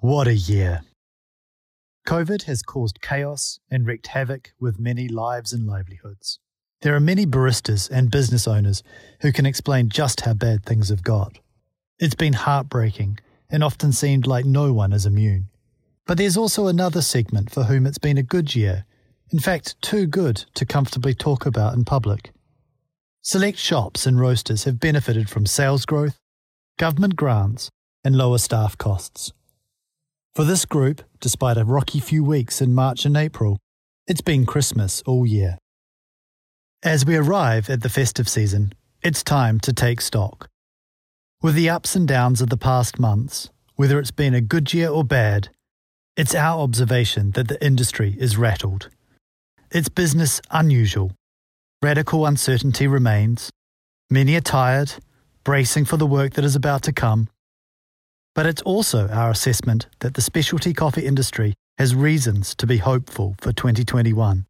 What a year. COVID has caused chaos and wreaked havoc with many lives and livelihoods. There are many baristas and business owners who can explain just how bad things have got. It's been heartbreaking and often seemed like no one is immune. But there's also another segment for whom it's been a good year, in fact, too good to comfortably talk about in public. Select shops and roasters have benefited from sales growth, government grants, and lower staff costs. For this group, despite a rocky few weeks in March and April, it's been Christmas all year. As we arrive at the festive season, it's time to take stock. With the ups and downs of the past months, whether it's been a good year or bad, it's our observation that the industry is rattled. It's business unusual. Radical uncertainty remains. Many are tired, bracing for the work that is about to come, but it's also our assessment that the specialty coffee industry has reasons to be hopeful for 2021.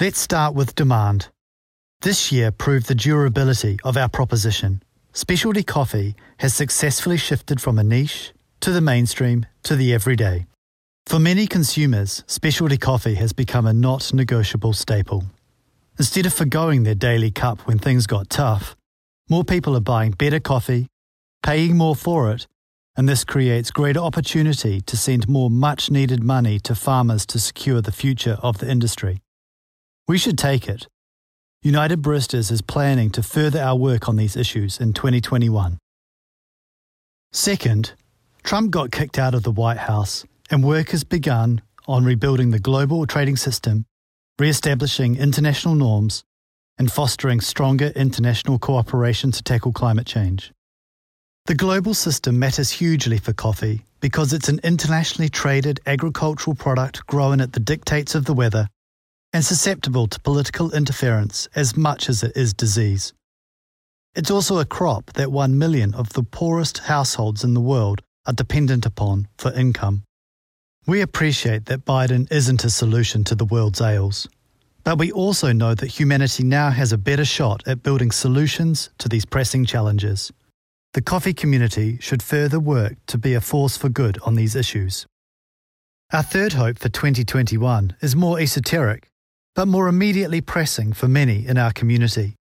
Let's start with demand. This year proved the durability of our proposition. Specialty coffee has successfully shifted from a niche to the mainstream to the everyday. For many consumers, specialty coffee has become a not negotiable staple. Instead of forgoing their daily cup when things got tough, more people are buying better coffee, paying more for it, and this creates greater opportunity to send more much needed money to farmers to secure the future of the industry. We should take it. United Baristas is planning to further our work on these issues in 2021. Second, Trump got kicked out of the White House and work has begun on rebuilding the global trading system, re establishing international norms, and fostering stronger international cooperation to tackle climate change. The global system matters hugely for coffee because it's an internationally traded agricultural product grown at the dictates of the weather and susceptible to political interference as much as it is disease. It's also a crop that 1 million of the poorest households in the world are dependent upon for income. We appreciate that Biden isn't a solution to the world's ails, but we also know that humanity now has a better shot at building solutions to these pressing challenges. The coffee community should further work to be a force for good on these issues. Our third hope for 2021 is more esoteric, but more immediately pressing for many in our community.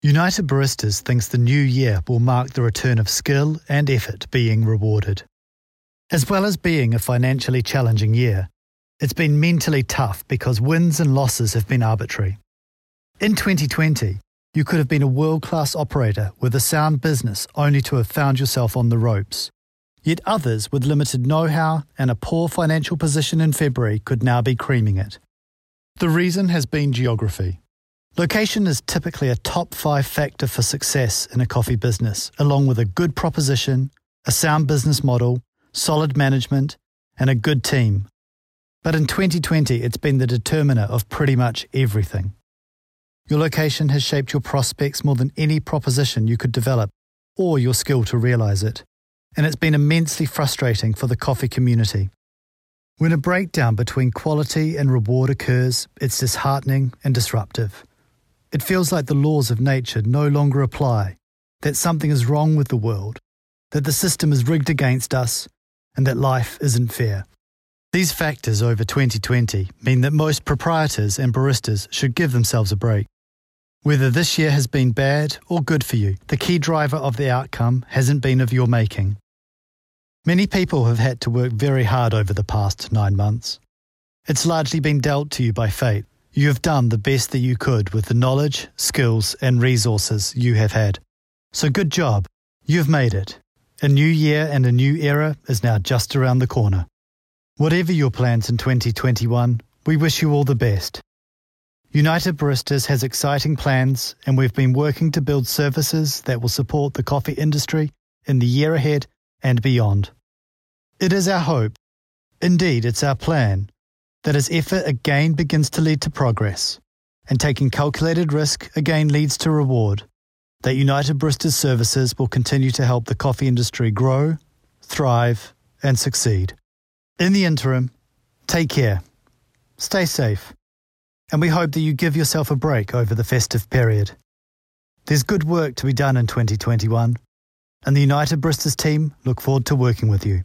United Baristas thinks the new year will mark the return of skill and effort being rewarded. As well as being a financially challenging year, it's been mentally tough because wins and losses have been arbitrary. In 2020, you could have been a world class operator with a sound business only to have found yourself on the ropes. Yet others with limited know how and a poor financial position in February could now be creaming it. The reason has been geography. Location is typically a top five factor for success in a coffee business, along with a good proposition, a sound business model, solid management, and a good team. But in 2020, it's been the determiner of pretty much everything. Your location has shaped your prospects more than any proposition you could develop or your skill to realize it. And it's been immensely frustrating for the coffee community. When a breakdown between quality and reward occurs, it's disheartening and disruptive. It feels like the laws of nature no longer apply, that something is wrong with the world, that the system is rigged against us, and that life isn't fair. These factors over 2020 mean that most proprietors and baristas should give themselves a break. Whether this year has been bad or good for you, the key driver of the outcome hasn't been of your making. Many people have had to work very hard over the past nine months. It's largely been dealt to you by fate. You have done the best that you could with the knowledge, skills, and resources you have had. So good job. You've made it. A new year and a new era is now just around the corner. Whatever your plans in 2021, we wish you all the best. United Baristas has exciting plans, and we've been working to build services that will support the coffee industry in the year ahead and beyond. It is our hope, indeed, it's our plan, that as effort again begins to lead to progress, and taking calculated risk again leads to reward, that United Baristas services will continue to help the coffee industry grow, thrive, and succeed. In the interim, take care, stay safe and we hope that you give yourself a break over the festive period. There's good work to be done in 2021, and the United Baristas team look forward to working with you.